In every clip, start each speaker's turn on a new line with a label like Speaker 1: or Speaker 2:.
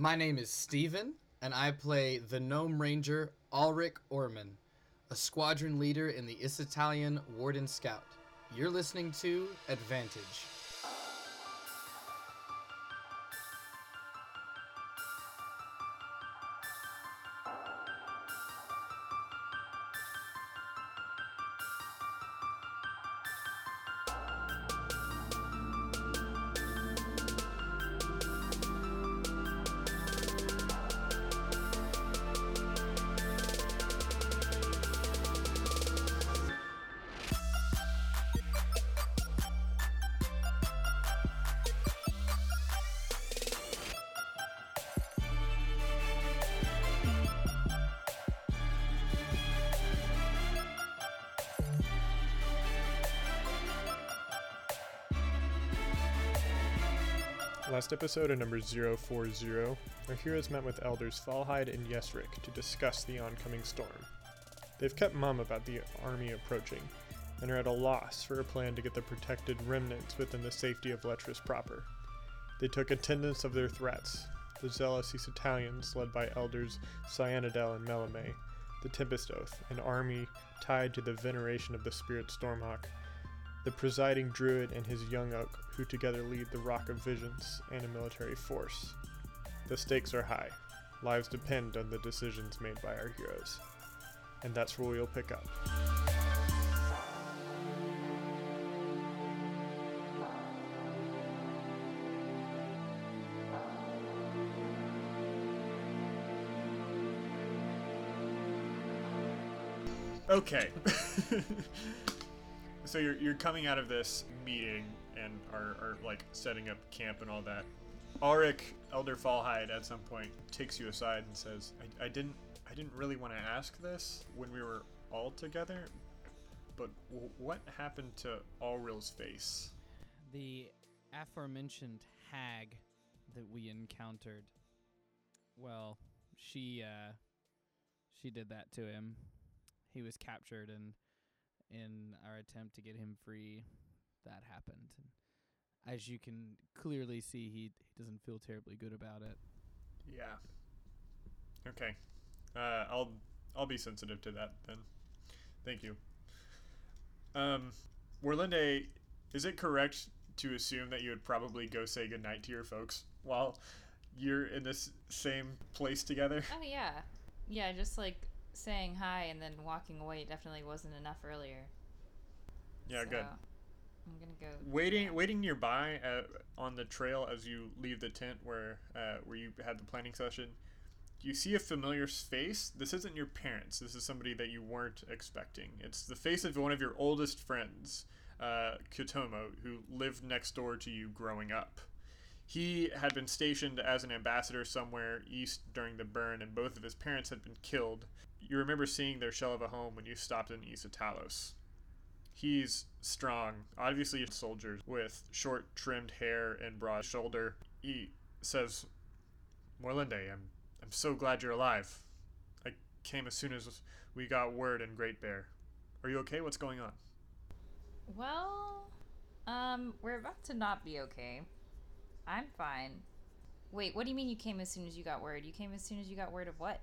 Speaker 1: My name is Steven, and I play the Gnome Ranger Ulrich Orman, a squadron leader in the Isitalian Warden Scout. You're listening to Advantage.
Speaker 2: Last episode of number 040, our heroes met with elders Falhide and Yesric to discuss the oncoming storm. They've kept mum about the army approaching, and are at a loss for a plan to get the protected remnants within the safety of Letras proper. They took attendance of their threats, the zealous Italians led by elders Cyanidel and Melame, the Tempest Oath, an army tied to the veneration of the spirit Stormhawk, the presiding druid and his young oak, who together lead the Rock of Visions and a military force. The stakes are high. Lives depend on the decisions made by our heroes. And that's where we'll pick up.
Speaker 3: Okay. so you're, you're coming out of this meeting and are, are like setting up camp and all that. Ulrich Elder Fallhide at some point takes you aside and says, I, I didn't I didn't really want to ask this when we were all together, but w- what happened to Allril's face?
Speaker 4: The aforementioned hag that we encountered. Well, she uh she did that to him. He was captured and in our attempt to get him free, that happened. And as you can clearly see, he he doesn't feel terribly good about it.
Speaker 3: Yeah. Okay. Uh, I'll I'll be sensitive to that then. Thank you. Um, Warlinde, is it correct to assume that you would probably go say goodnight to your folks while you're in this same place together?
Speaker 5: Oh yeah, yeah. Just like saying hi and then walking away definitely wasn't enough earlier.
Speaker 3: Yeah,
Speaker 5: So,
Speaker 3: good.
Speaker 5: I'm gonna go.
Speaker 3: Waiting, waiting nearby uh, on the trail as you leave the tent where uh, where you had the planning session. You see a familiar face. This isn't your parents. This is somebody that you weren't expecting. It's the face of one of your oldest friends, uh, Kitomo, who lived next door to you growing up. He had been stationed as an ambassador somewhere east during the burn, and both of his parents had been killed. You remember seeing their shell of a home when you stopped in East Talos. He's strong, obviously a soldier with short trimmed hair and broad shoulder. He says, Morlinde, I'm I'm so glad you're alive. I came as soon as we got word in Great Bear. Are you okay? What's going on?
Speaker 5: Well, um, we're about to not be okay. I'm fine. Wait, what do you mean you came as soon as you got word? You came as soon as you got word of what?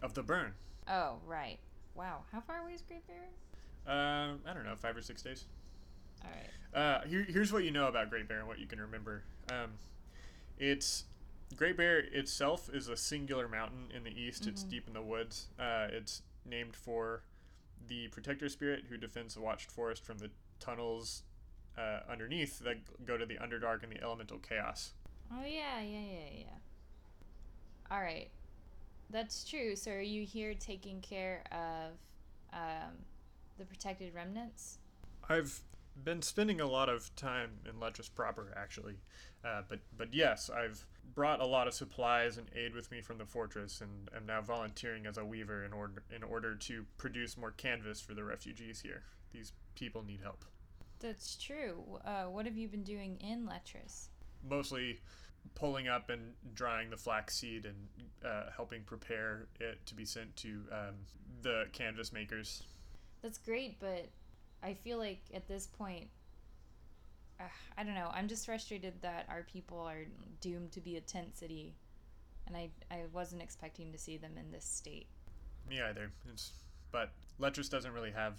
Speaker 3: Of the burn.
Speaker 5: Oh, right. Wow, how far away is Great Bear?
Speaker 3: Um, I don't know, five or six days.
Speaker 5: All right.
Speaker 3: Uh, here, here's what you know about Great Bear and what you can remember. Um, it's Great Bear itself is a singular mountain in the east. It's deep in the woods. Uh, it's named for the protector spirit who defends the Watch Forest from the tunnels uh, underneath that go to the Underdark and the elemental chaos.
Speaker 5: Oh yeah, yeah, yeah, yeah. All right, that's true. So are you here taking care of um, the protected remnants?
Speaker 3: I've been spending a lot of time in Letras proper, actually, uh, but but yes, I've brought a lot of supplies and aid with me from the fortress, and am now volunteering as a weaver in order in order to produce more canvas for the refugees here. These people need help.
Speaker 5: That's true. Uh, what have you been doing in Letras?
Speaker 3: Mostly pulling up and drying the flaxseed and uh, helping prepare it to be sent to um, the canvas makers.
Speaker 5: That's great, but I feel like at this point, uh, I don't know. I'm just frustrated that our people are doomed to be a tent city, and I I wasn't expecting to see them in this state.
Speaker 3: Me either. It's but Letras doesn't really have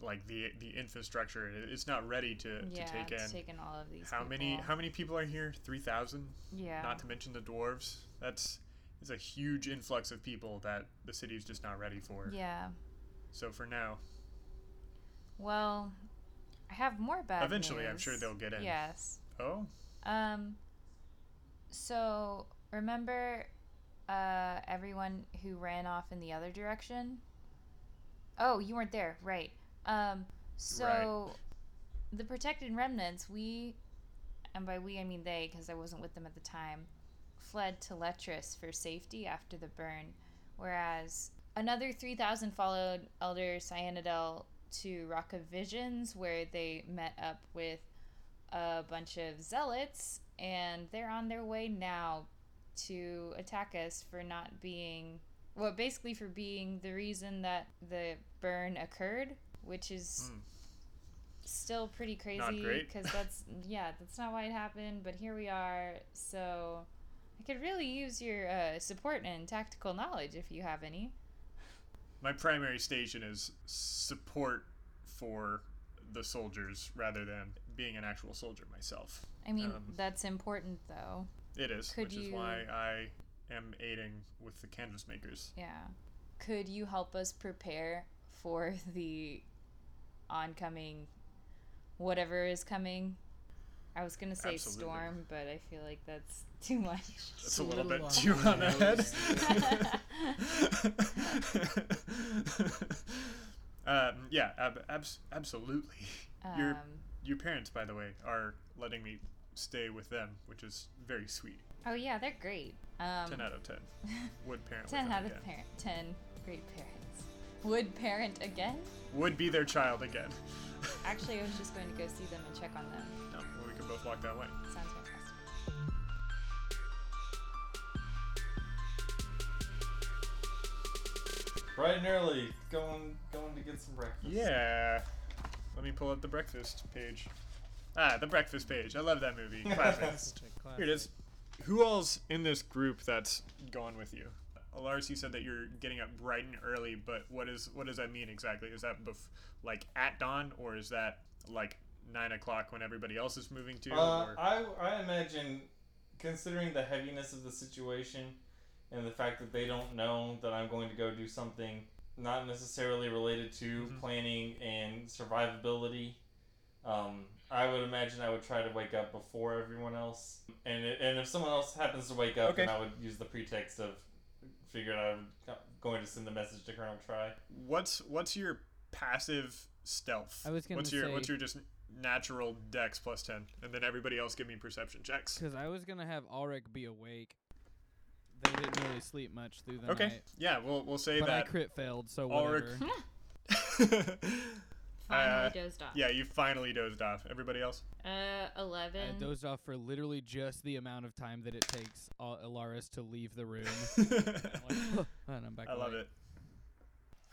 Speaker 3: like the the infrastructure. It's not ready to,
Speaker 5: yeah,
Speaker 3: to take in.
Speaker 5: taken all of these.
Speaker 3: how many
Speaker 5: people.
Speaker 3: how many people are here? Three thousand.
Speaker 5: Yeah.
Speaker 3: Not to mention the dwarves. That's it's a huge influx of people that the city's just not ready for.
Speaker 5: yeah.
Speaker 3: So for now,
Speaker 5: Well, I have more bad
Speaker 3: Eventually, I'm sure they'll get in.
Speaker 5: Yes.
Speaker 3: oh,
Speaker 5: Um. So remember, uh, everyone who ran off in the other direction. Oh, you weren't there, right? Um. So, the protected remnants, we, and by we I mean they, because I wasn't with them at the time, fled to Letras for safety after the burn, whereas another three thousand followed Elder Cyanidel to Rock of Visions, where they met up with a bunch of zealots, and they're on their way now to attack us for not being, well, basically for being the reason that the burn occurred, which is
Speaker 3: Hmm.
Speaker 5: still pretty crazy because that's yeah, that's not why it happened. But here we are, so I could really use your uh, support and tactical knowledge if you have any.
Speaker 3: my primary station is support for the soldiers rather than being an actual soldier myself.
Speaker 5: I mean,
Speaker 3: Um,
Speaker 5: that's important though.
Speaker 3: It is,
Speaker 5: Could
Speaker 3: which is why I am aiding with the canvas makers.
Speaker 5: Yeah. Could you help us prepare for the oncoming whatever is coming? I was gonna say
Speaker 3: Absolutely.
Speaker 5: storm, but I feel like that's too much.
Speaker 3: That's a
Speaker 1: a
Speaker 3: little,
Speaker 1: little
Speaker 3: bit too on the head. um, yeah, ab- abs- absolutely. Your
Speaker 5: Um,
Speaker 3: your parents, by the way, are letting me stay with them, which is very sweet.
Speaker 5: oh yeah, they're great. Um,
Speaker 3: ten out of ten. Would parent with
Speaker 5: ten
Speaker 3: them
Speaker 5: out of parent. Ten great parents. Would parent again?
Speaker 3: Would be their child again.
Speaker 5: Actually, I was just going to go see them and check on them.
Speaker 3: no, well, we can both walk that way.
Speaker 5: Sounds fantastic.
Speaker 6: Bright and early, going going to get some breakfast.
Speaker 3: Yeah. Let me pull up the breakfast page. Ah, the breakfast page. I love that movie. Classic. Here it is. Who all's in this group that's gone with you? Alaris, you said that you're getting up bright and early, but what is what does that mean exactly? Is that bef- like at dawn, or is that like nine o'clock when everybody else is moving to?
Speaker 6: Uh, I I imagine, considering the heaviness of the situation, and the fact that they don't know that I'm going to go do something not necessarily related to
Speaker 3: Mhm.
Speaker 6: planning and survivability, um, I would imagine I would try to wake up before everyone else. And it, and if someone else happens to wake up, then
Speaker 3: Okay.
Speaker 6: I would use the pretext of figuring I'm going to send the message to Colonel Try.
Speaker 3: what's what's your passive stealth?
Speaker 4: I was gonna
Speaker 3: what's your what's your just natural dex plus ten, and then everybody else give me perception checks.
Speaker 4: Because I was gonna have Ulrich be awake. They didn't really sleep much through the
Speaker 3: Okay,
Speaker 4: night.
Speaker 3: yeah, we'll we'll say that.
Speaker 4: But I crit failed, so
Speaker 3: Ulrich-
Speaker 4: whatever.
Speaker 5: Finally
Speaker 3: Uh,
Speaker 5: dozed off.
Speaker 3: Yeah, you finally dozed off. Everybody else?
Speaker 5: Uh,
Speaker 4: I
Speaker 5: eleven.
Speaker 4: dozed off for literally just the amount of time that it takes Al- Alaris to leave the room. Like, and I'm back
Speaker 3: I love it.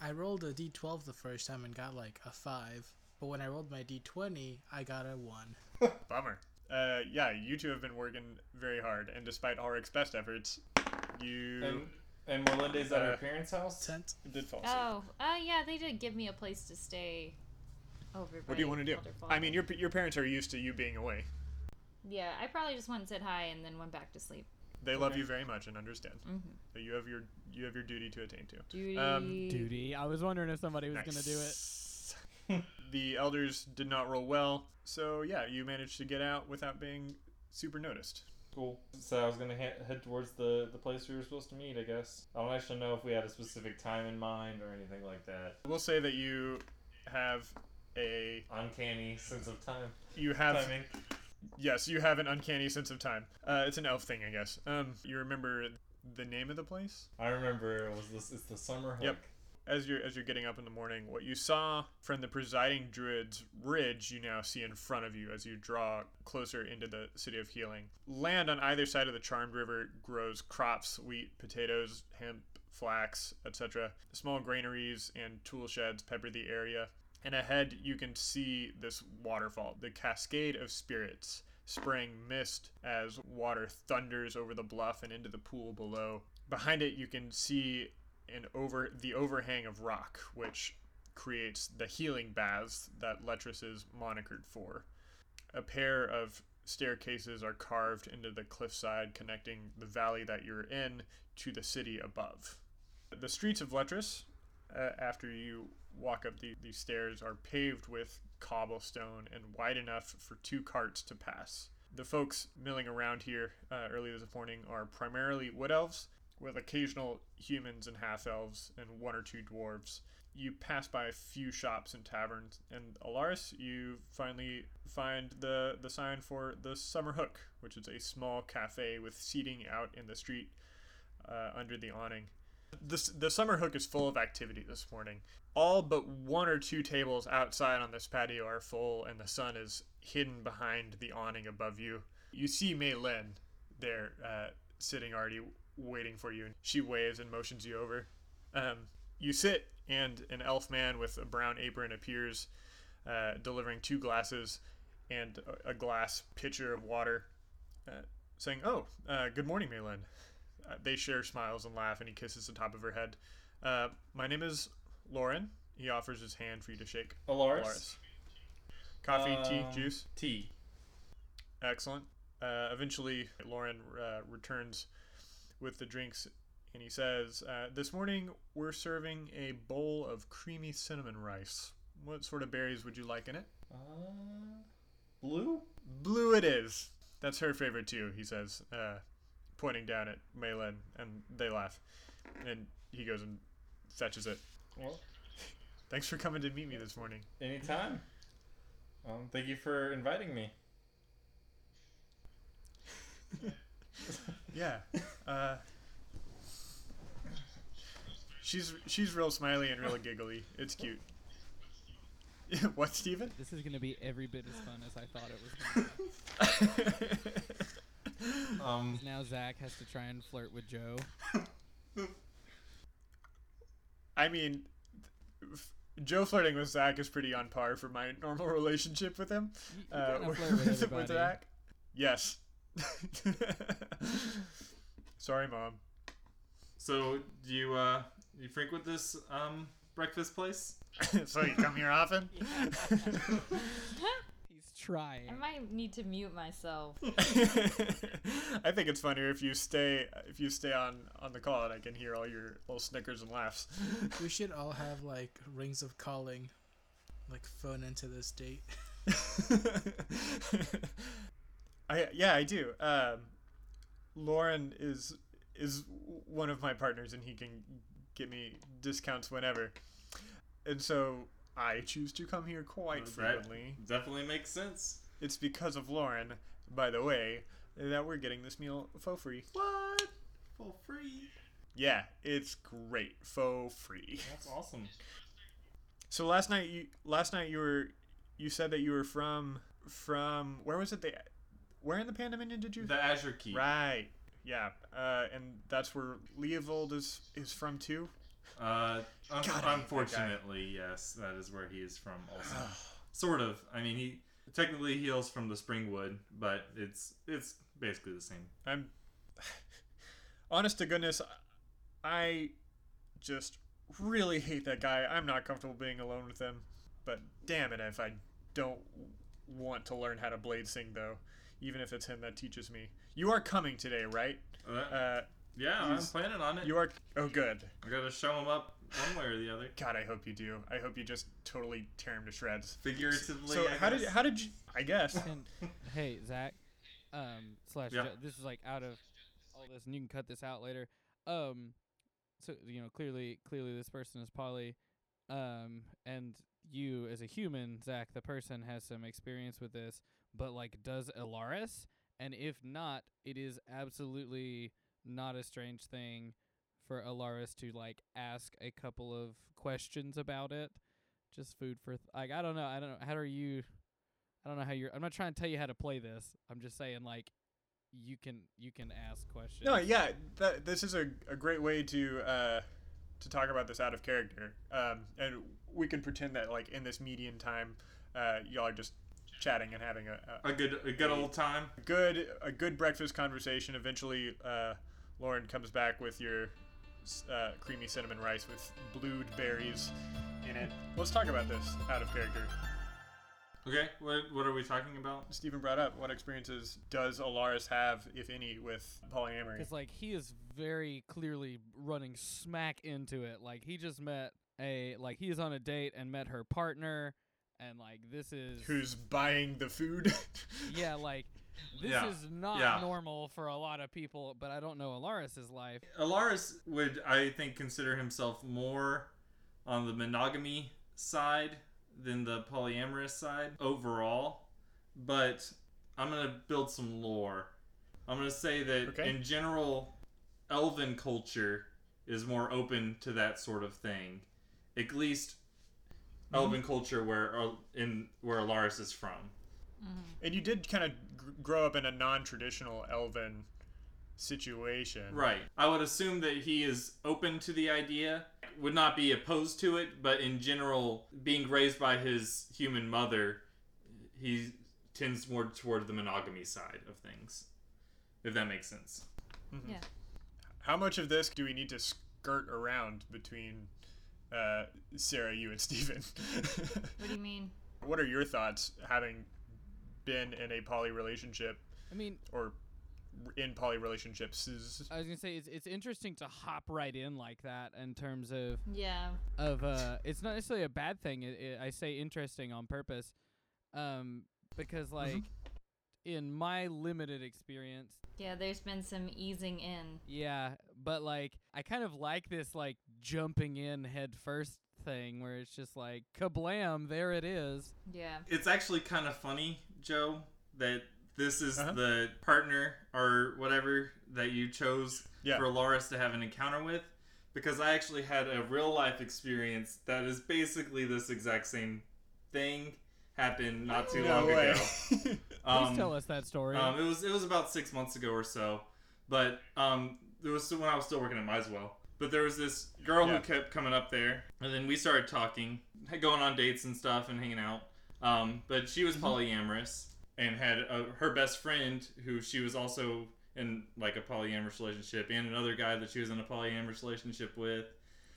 Speaker 1: I rolled a d12 the first time and got like a 5. But when I rolled my d20, I got a 1.
Speaker 3: Bummer. Uh, yeah, you two have been working very hard, and despite Ulrich's best efforts, you
Speaker 6: And and Melinda's at
Speaker 3: Uh,
Speaker 6: her parents' house.
Speaker 1: Tent.
Speaker 3: did fall asleep.
Speaker 5: Oh, uh, yeah, they did give me a place to stay. Over.
Speaker 3: what do you want to do? I mean, your your parents are used to you being away.
Speaker 5: Yeah, I probably just went and said hi and then went back to sleep.
Speaker 3: They love you very much and understand.
Speaker 5: Mm-hmm.
Speaker 3: But you have your you have your duty to attain to.
Speaker 5: Duty.
Speaker 3: Um,
Speaker 4: Duty. I was wondering if somebody was gonna do it.
Speaker 3: The elders did not roll well, so yeah, you managed to get out without being super noticed.
Speaker 6: Cool. So I was gonna he- head towards the the place we were supposed to meet. I guess. I don't actually know if we had a specific time in mind or anything like that.
Speaker 3: We'll say that you have a
Speaker 6: Uncanny sense of time.
Speaker 3: you have
Speaker 6: Timing.
Speaker 3: yes you have an uncanny sense of time. Uh, it's an elf thing, I guess. Um, you remember the name of the place?
Speaker 6: I remember it was this. It's the summer hook.
Speaker 3: Yep. As you're as you're getting up in the morning, what you saw from the presiding druid's ridge, you now see in front of you as you draw closer into the city of healing. Land on either side of the Charmed River grows crops: wheat, potatoes, hemp, flax, etc. Small granaries and tool sheds pepper the area. And ahead, you can see this waterfall, the cascade of spirits spraying mist as water thunders over the bluff and into the pool below. Behind it, you can see an over the overhang of rock, which creates the healing baths that Letras is monikered for. A pair of staircases are carved into the cliffside connecting the valley that you're in to the city above. The streets of Letras, uh, after you walk up the, these stairs, are paved with cobblestone and wide enough for two carts to pass. The folks milling around here uh, early this morning are primarily wood elves, with occasional humans and half elves and one or two dwarves. You pass by a few shops and taverns, and Alaris, you finally find the, the sign for the Summer Hook, which is a small cafe with seating out in the street uh, under the awning. This, the Summer Hook is full of activity this morning. All but one or two tables outside on this patio are full, and the sun is hidden behind the awning above you. You see Mei Lin there, uh, sitting already waiting for you. and She waves and motions you over. Um, you sit, and an elf man with a brown apron appears, uh, delivering two glasses and a, glass pitcher of water, uh, saying, "Oh, uh, good morning, Mei Lin." Uh, they share smiles and laugh, and he kisses the top of her head. Uh, my name is Lauren. He offers his hand for you to shake.
Speaker 6: Alaris.
Speaker 3: Alaris. Coffee, tea,
Speaker 6: Um,
Speaker 3: juice.
Speaker 6: Tea.
Speaker 3: Excellent. Uh, eventually, Lauren uh, returns with the drinks and he says, uh, This morning we're serving a bowl of creamy cinnamon rice. What sort of berries would you like in it?
Speaker 6: Uh, blue?
Speaker 3: Blue it is. That's her favorite too, he says, uh, pointing down at Mei Lin, and they laugh. And he goes and fetches it.
Speaker 6: Well,
Speaker 3: Thanks for coming to meet me this morning.
Speaker 6: anytime. Um, thank you for inviting me.
Speaker 3: Yeah. Uh, she's she's real smiley and real giggly. It's cute. what, Steven?
Speaker 4: This is gonna be every bit as fun as I thought it was. Gonna be.
Speaker 6: Um,
Speaker 4: Now Zach has to try and flirt with Joe.
Speaker 3: I mean, Joe flirting with Zach is pretty on par for my normal relationship with him.
Speaker 4: You- you
Speaker 3: Uh,
Speaker 4: gotta flirt with.
Speaker 3: Zach. Yes. Sorry, mom.
Speaker 6: so do you uh you frequent this um breakfast place?
Speaker 3: so you come here often?
Speaker 4: He's trying.
Speaker 5: I might need to mute myself.
Speaker 3: I think it's funnier if you stay if you stay on on the call and I can hear all your little snickers and laughs.
Speaker 7: We should all have like rings of calling, like phone into this date.
Speaker 3: I yeah I do. Um, Lauren is is one of my partners and he can get me discounts whenever, and so I choose to come here quite frequently.
Speaker 6: definitely makes sense.
Speaker 3: It's because of Lauren, by the way, that we're getting this meal faux free.
Speaker 6: What? For free?
Speaker 3: Yeah, it's great, faux free.
Speaker 6: That's awesome.
Speaker 3: So last night you last night you were you said that you were from from where was it the where in the Pandemonium did you
Speaker 6: The Azure Key.
Speaker 3: right yeah uh, and that's where Leovold is is from too
Speaker 6: Uh, un-
Speaker 3: God, I that
Speaker 6: unfortunately, yes, that is where he is from. Also, sort of. I mean, he technically heals from the Springwood, but it's it's basically the same.
Speaker 3: I'm honest to goodness I just really hate that guy I'm not comfortable being alone with him but damn it if I don't want to learn how to blade sing though even if it's him that teaches me you are coming today right
Speaker 6: Uh, yeah, I'm planning on it.
Speaker 3: You are oh good.
Speaker 6: I gotta show him up one way or the other.
Speaker 3: God, I hope you do. I hope you just totally tear him to shreds.
Speaker 6: Figuratively.
Speaker 3: So
Speaker 6: I
Speaker 3: how did
Speaker 6: guess.
Speaker 3: how did you? I guess.
Speaker 4: And hey, Zach, um, slash,
Speaker 6: Yeah.
Speaker 4: Joe, this is like out of all this, and you can cut this out later. Um, so you know, clearly, clearly, this person is Polly, um, and you as a human, Zach, the person, has some experience with this. But like, does Alaris? And if not, it is absolutely not a strange thing for Alaris to like ask a couple of questions about it. Just food for th- like I don't know. I don't know. How are you? I don't know how you're. I'm not trying to tell you how to play this. I'm just saying like you can you can ask questions.
Speaker 3: No, yeah, that, this is a, a great way to uh, to talk about this out of character, um, and we can pretend that like in this median time, uh, y'all are just chatting and having a, a
Speaker 6: A good a good old time.
Speaker 3: good a good breakfast conversation. Eventually, uh, Lauren comes back with your uh, creamy cinnamon rice with blued berries in it. Let's talk about this out of character.
Speaker 6: Okay, what what are we talking about?
Speaker 3: Stephen brought up what experiences does Alaris have, if any, with polyamory?
Speaker 4: Because like he is very clearly running smack into it. Like he just met a like he is on a date and met her partner, and like this is
Speaker 3: Who's buying the food?
Speaker 4: yeah like this
Speaker 6: Yeah,
Speaker 4: is not
Speaker 6: yeah.
Speaker 4: normal for a lot of people. But I don't know Alaris's life.
Speaker 6: Alaris would, I think, consider himself more on the monogamy side than the polyamorous side overall. But I'm going to build some lore. I'm going to say that
Speaker 3: Okay.
Speaker 6: in general, elven culture is more open to that sort of thing. At least elven culture where uh, in where Alaris is from.
Speaker 3: And you did kind of gr- grow up in a non-traditional elven situation,
Speaker 6: Right. I would assume that he is open to the idea, would not be opposed to it, but in general, being raised by his human mother, he tends more toward the monogamy side of things. If that makes sense.
Speaker 5: Yeah.
Speaker 3: How much of this do we need to skirt around between uh, Sarah, you, and Stephen?
Speaker 5: What do you mean?
Speaker 3: what are your thoughts, having been in a poly relationship
Speaker 4: I mean,
Speaker 3: or in poly relationships? Is
Speaker 4: I was gonna say it's it's interesting to hop right in like that in terms of
Speaker 5: Yeah.
Speaker 4: of uh it's not necessarily a bad thing it, it, i say interesting on purpose um because like in my limited experience
Speaker 5: Yeah, there's been some easing in.
Speaker 4: yeah but like i kind of like this like jumping in head first thing where it's just like kablam there it is
Speaker 5: Yeah.
Speaker 6: It's actually kind of funny, Joe, that this is
Speaker 3: Uh-huh.
Speaker 6: the partner or whatever that you chose
Speaker 3: Yeah.
Speaker 6: for Loris to have an encounter with. Because I actually had a real life experience that is basically this exact same thing happened not too
Speaker 3: no
Speaker 6: long
Speaker 3: way.
Speaker 6: ago.
Speaker 4: please
Speaker 6: Um,
Speaker 4: tell us that story
Speaker 6: um, it was it was about six months ago or so, but um, it was when I was still working at Miswell. But there was this girl
Speaker 3: Yeah.
Speaker 6: who kept coming up there, and then we started talking, going on dates and stuff, and hanging out. Um, but she was polyamorous and had a, her best friend who she was also in like a polyamorous relationship, and another guy that she was in a polyamorous relationship with.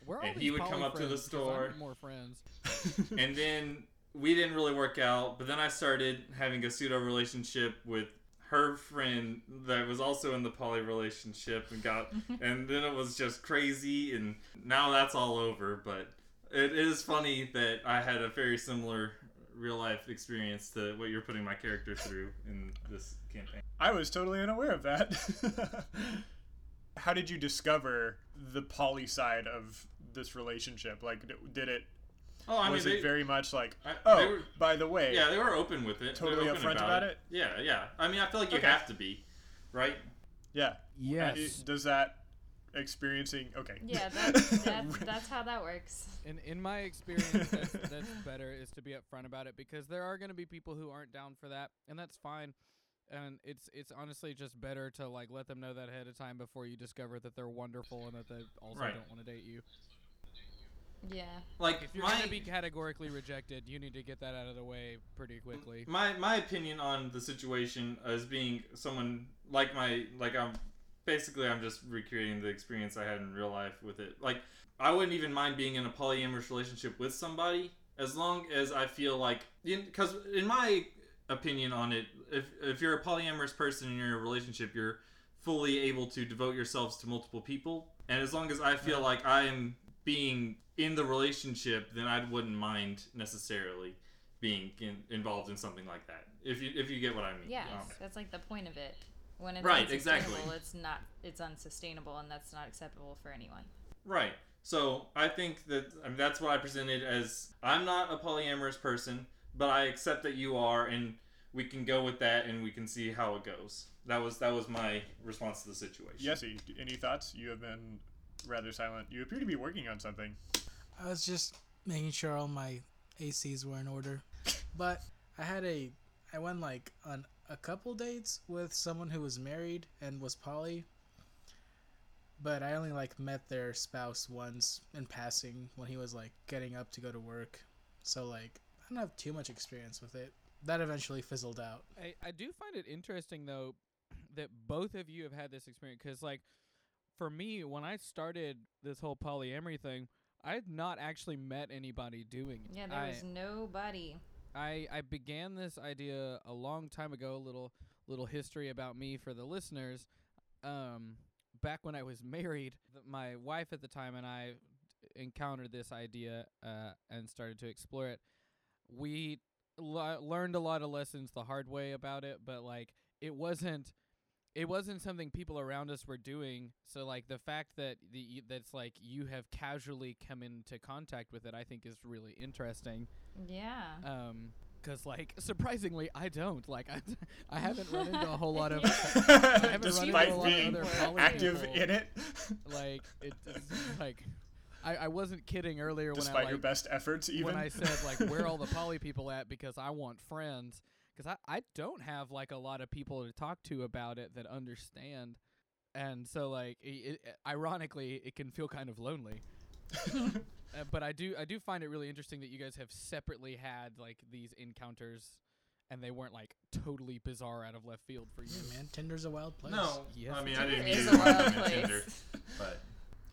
Speaker 4: Where are
Speaker 6: and he would come up to the
Speaker 4: friends? 'Cause I
Speaker 6: store.
Speaker 4: more friends
Speaker 6: and then we didn't really work out. But then I started having a pseudo relationship with her friend that was also in the poly relationship and got, and then it was just crazy. And now that's all over. But it is funny that I had a very similar real life experience to what you're putting my character through in this campaign.
Speaker 3: I was totally unaware of that. How did you discover the poly side of this relationship? Like, did it
Speaker 6: Oh, I
Speaker 3: was
Speaker 6: mean,
Speaker 3: it
Speaker 6: they,
Speaker 3: very much like,
Speaker 6: I-
Speaker 3: oh,
Speaker 6: were-
Speaker 3: by the way,
Speaker 6: yeah, they were open with it. They were
Speaker 3: Totally
Speaker 6: open
Speaker 3: upfront about it?
Speaker 6: Yeah, yeah. I mean, I feel like you
Speaker 3: Okay.
Speaker 6: have to be, right?
Speaker 3: yeah.
Speaker 4: yes
Speaker 3: Uh, Does that experiencing? Okay.
Speaker 5: Yeah, that's that's that's how that works.
Speaker 4: In in my experience, that's, that's better is to be upfront about it because there are going to be people who aren't down for that, and that's fine. And it's it's honestly just better to like let them know that ahead of time before you discover that they're wonderful and that they also
Speaker 6: Right.
Speaker 4: don't want to date you.
Speaker 5: Yeah.
Speaker 6: Like
Speaker 4: If you're
Speaker 6: my
Speaker 4: going to be categorically rejected, you need to get that out of the way pretty quickly.
Speaker 6: my my opinion on the situation as being someone like my like I'm basically I'm just recreating the experience I had in real life with it. Like I wouldn't even mind being in a polyamorous relationship with somebody as long as I feel like because in my opinion on it, if if you're a polyamorous person and you're in a relationship, you're fully able to devote yourselves to multiple people, and as long as I feel like I'm being in the relationship, then I wouldn't mind necessarily being in, involved in something like that. If you if you get what I mean.
Speaker 5: Yeah.
Speaker 6: Um,
Speaker 5: That's like the point of it. When it's
Speaker 6: Right,
Speaker 5: unsustainable,
Speaker 6: exactly.
Speaker 5: it's not it's unsustainable and that's not acceptable for anyone.
Speaker 6: Right. So I think that I mean, that's what I presented as I'm not a polyamorous person, but I accept that you are, and we can go with that, and we can see how it goes. That was that was my response to the situation.
Speaker 3: Yesy, any thoughts? You have been rather silent. You appear to be working on something.
Speaker 7: I was just making sure all my ACs were in order. But I had a I went like on a couple dates with someone who was married and was poly. but I only like met their spouse once in passing when he was like getting up to go to work. So like I don't have too much experience with it. That eventually fizzled out.
Speaker 4: I, I do find it interesting though that both of you have had this experience because like for me when I started this whole polyamory thing, I had not actually met anybody doing it.
Speaker 5: Yeah, there
Speaker 4: I,
Speaker 5: was nobody.
Speaker 4: I I began this idea a long time ago. A little little history about me for the listeners. Um, back when I was married, my wife at the time and I encountered this idea uh, and started to explore it. We l- learned a lot of lessons the hard way about it, but like it wasn't it wasn't something people around us were doing. So like the fact that the that's like you have casually come into contact with it, I think is really interesting.
Speaker 5: Yeah.
Speaker 4: Um, cause like surprisingly, I don't like I, I haven't run into a whole lot of I haven't run into a
Speaker 3: Despite
Speaker 4: lot of
Speaker 3: being
Speaker 4: other poly
Speaker 3: active
Speaker 4: people.
Speaker 3: in it,
Speaker 4: like it, it's like I, I wasn't kidding earlier when I
Speaker 3: despite
Speaker 4: like
Speaker 3: your best efforts, even
Speaker 4: when I said like where are all the poly people at because I want friends because I, I don't have like a lot of people to talk to about it that understand and so like i it, ironically it can feel kind of lonely uh, but I do I do find it really interesting that you guys have separately had like these encounters and they weren't like totally bizarre out of left field for you
Speaker 7: Yeah, man, Tinder's a wild place.
Speaker 6: No,
Speaker 4: Yes,
Speaker 6: I mean I didn't
Speaker 5: is
Speaker 6: use
Speaker 5: a wild
Speaker 6: it
Speaker 5: place.
Speaker 6: Tinder, but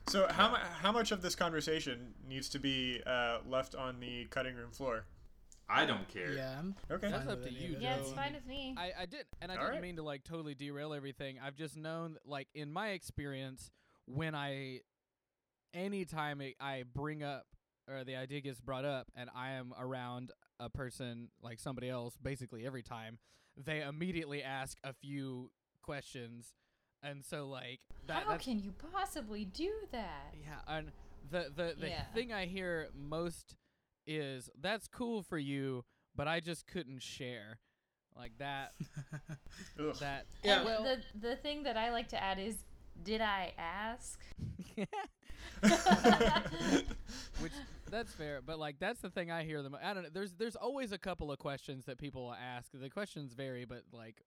Speaker 3: So how how much of this conversation needs to be uh, left on the cutting room floor?
Speaker 6: I don't care.
Speaker 7: Yeah, I'm
Speaker 3: Okay.
Speaker 4: That's
Speaker 7: fine
Speaker 4: up
Speaker 7: with
Speaker 4: to
Speaker 7: any
Speaker 4: you,
Speaker 7: of it.
Speaker 5: Yeah, it's fine with me.
Speaker 4: I, I did, and I
Speaker 3: All
Speaker 4: didn't
Speaker 3: right.
Speaker 4: mean to like totally derail everything. I've just known, that, like in my experience, when I, anytime it, I bring up or the idea gets brought up, and I am around a person like somebody else, basically every time, they immediately ask a few questions, and so like that.
Speaker 5: How
Speaker 4: that's,
Speaker 5: can you possibly do that?
Speaker 4: yeah, and the the the
Speaker 5: Yeah.
Speaker 4: thing I hear most is that's cool for you, but I just couldn't share, like that. That
Speaker 6: Yeah.
Speaker 5: Oh,
Speaker 4: well,
Speaker 5: the the thing that I like to add is, did I ask?
Speaker 4: Which that's fair, but like that's the thing I hear them. I don't know. There's there's always a couple of questions that people will ask. The questions vary, but like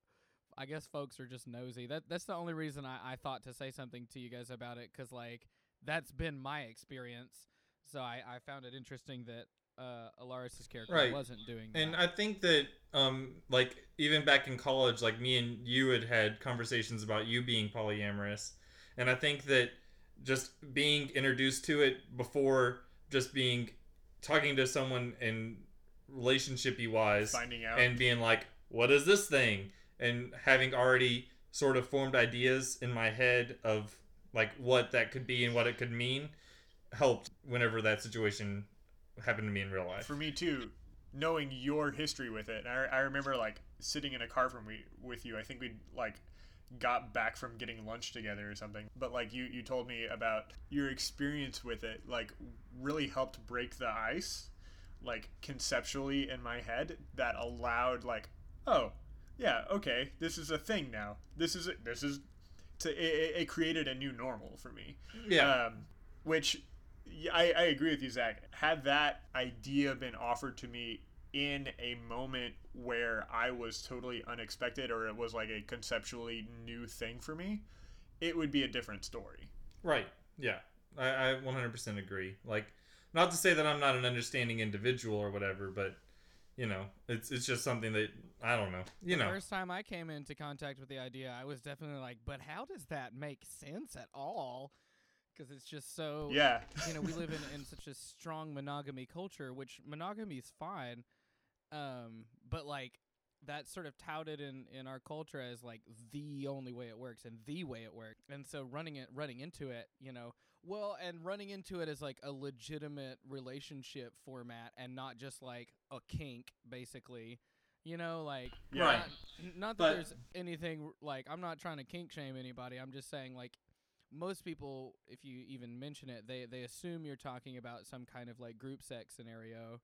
Speaker 4: I guess folks are just nosy. That that's the only reason I, I thought to say something to you guys about it, because like that's been my experience. So I, I found it interesting that uh, Alaris's character
Speaker 6: Right.
Speaker 4: wasn't doing that.
Speaker 6: And I think that, um, like even back in college, like me and you had had conversations about you being polyamorous, and I think that just being introduced to it before just being talking to someone in relationshipy wise
Speaker 3: Finding out.
Speaker 6: and being like, "What is this thing?" and having already sort of formed ideas in my head of like what that could be and what it could mean helped whenever that situation happened to me in real life.
Speaker 3: for me too knowing your history with it I, I remember like sitting in a car from we with you i think we like got back from getting lunch together or something but like you you told me about your experience with it like really helped break the ice like conceptually in my head that allowed like oh yeah okay this is a thing now this is a, this is to, it, it created a new normal for me
Speaker 6: Yeah.
Speaker 3: um, which yeah, I, I agree with you, Zach. Had that idea been offered to me in a moment where I was totally unexpected or it was like a conceptually new thing for me, it would be a different story.
Speaker 6: Right. Yeah. I, I 100% agree. Like, not to say that I'm not an understanding individual or whatever, but you know, it's it's just something that I don't know. You
Speaker 4: the
Speaker 6: know.
Speaker 4: first time I came into contact with the idea, I was definitely like, but how does that make sense at all? Because it's just so
Speaker 3: Yeah.
Speaker 4: you know, we live in, in such a strong monogamy culture, which monogamy is fine, um, but like that's sort of touted in in our culture as like the only way it works and the way it works. And so running it, running into it, you know, well, and running into it as like a legitimate relationship format and not just like a kink, basically. You know, like
Speaker 3: Yeah.
Speaker 4: Not, not that
Speaker 6: But-
Speaker 4: there's anything like I'm not trying to kink shame anybody. I'm just saying like most people, if you even mention it, they they assume you're talking about some kind of like group sex scenario,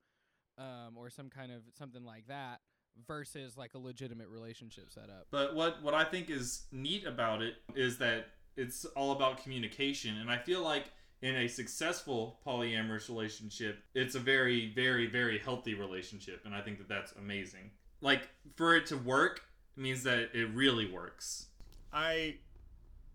Speaker 4: um, or some kind of something like that, versus like a legitimate relationship setup.
Speaker 6: But what what I think is neat about it is that it's all about communication, and I feel like in a successful polyamorous relationship, it's a very very very healthy relationship, and I think that that's amazing. Like for it to work means that it really works.
Speaker 3: I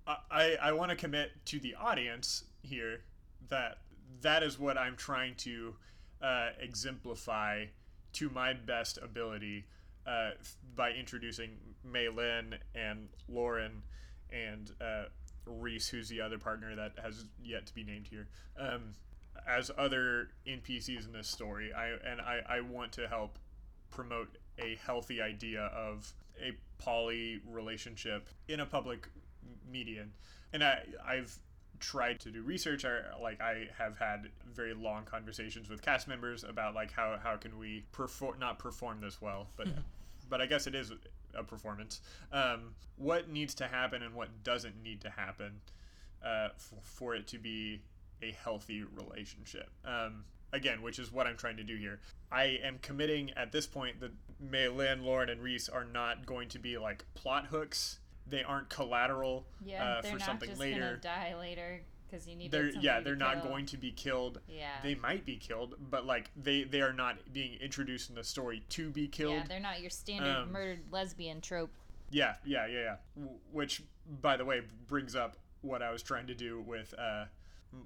Speaker 3: I, I, want to commit to the audience here that that is what I'm trying to uh, exemplify to my best ability uh, by introducing Mei Lin and Lauren and uh, Reese, who's the other partner that has yet to be named here, um, as other NPCs in this story. I and I, I want to help promote a healthy idea of a poly relationship in a public median. And I I've tried to do research or like I have had very long conversations with cast members about like how how can we perform not perform this well, but but I guess it is a performance. Um, what needs to happen and what doesn't need to happen uh, f- for it to be a healthy relationship. Um, again, which is what I'm trying to do here. I am committing at this point that Mei Lin, Lauren, and Reese are not going to be like plot hooks. They aren't collateral
Speaker 5: Yeah,
Speaker 3: uh,
Speaker 5: they're
Speaker 3: for
Speaker 5: not
Speaker 3: something
Speaker 5: just
Speaker 3: later.
Speaker 5: gonna die later because you need.
Speaker 3: They're yeah, they're
Speaker 5: to
Speaker 3: not
Speaker 5: kill.
Speaker 3: going to be killed.
Speaker 5: Yeah.
Speaker 3: They might be killed, but like they they are not being introduced in the story to be killed.
Speaker 5: Yeah, they're not your standard
Speaker 3: Um,
Speaker 5: murdered lesbian trope.
Speaker 3: Yeah, yeah, yeah, yeah. W- Which, by the way, brings up what I was trying to do with uh,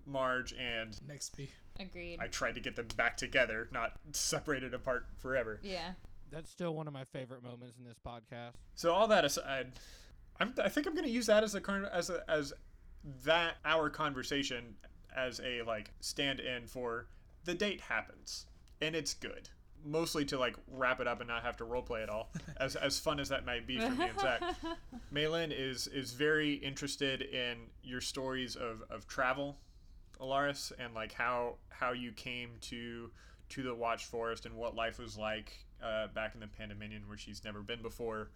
Speaker 3: Marge, and
Speaker 7: Next be.
Speaker 5: Agreed.
Speaker 3: I tried to get them back together, not separated apart forever.
Speaker 5: yeah.
Speaker 4: That's still one of my favorite moments in this podcast.
Speaker 3: So all that aside, I'm, I think I'm gonna use that as a as a, as that our conversation as a like stand-in for the date happens, and it's good. Mostly to like wrap it up and not have to roleplay at all, as as fun as that might be for me and Zach. Mei Lin is is very interested in your stories of, of travel, Alaris, and like how how you came to to the Watch Forest and what life was like uh, back in the Pandemonium where she's never been before.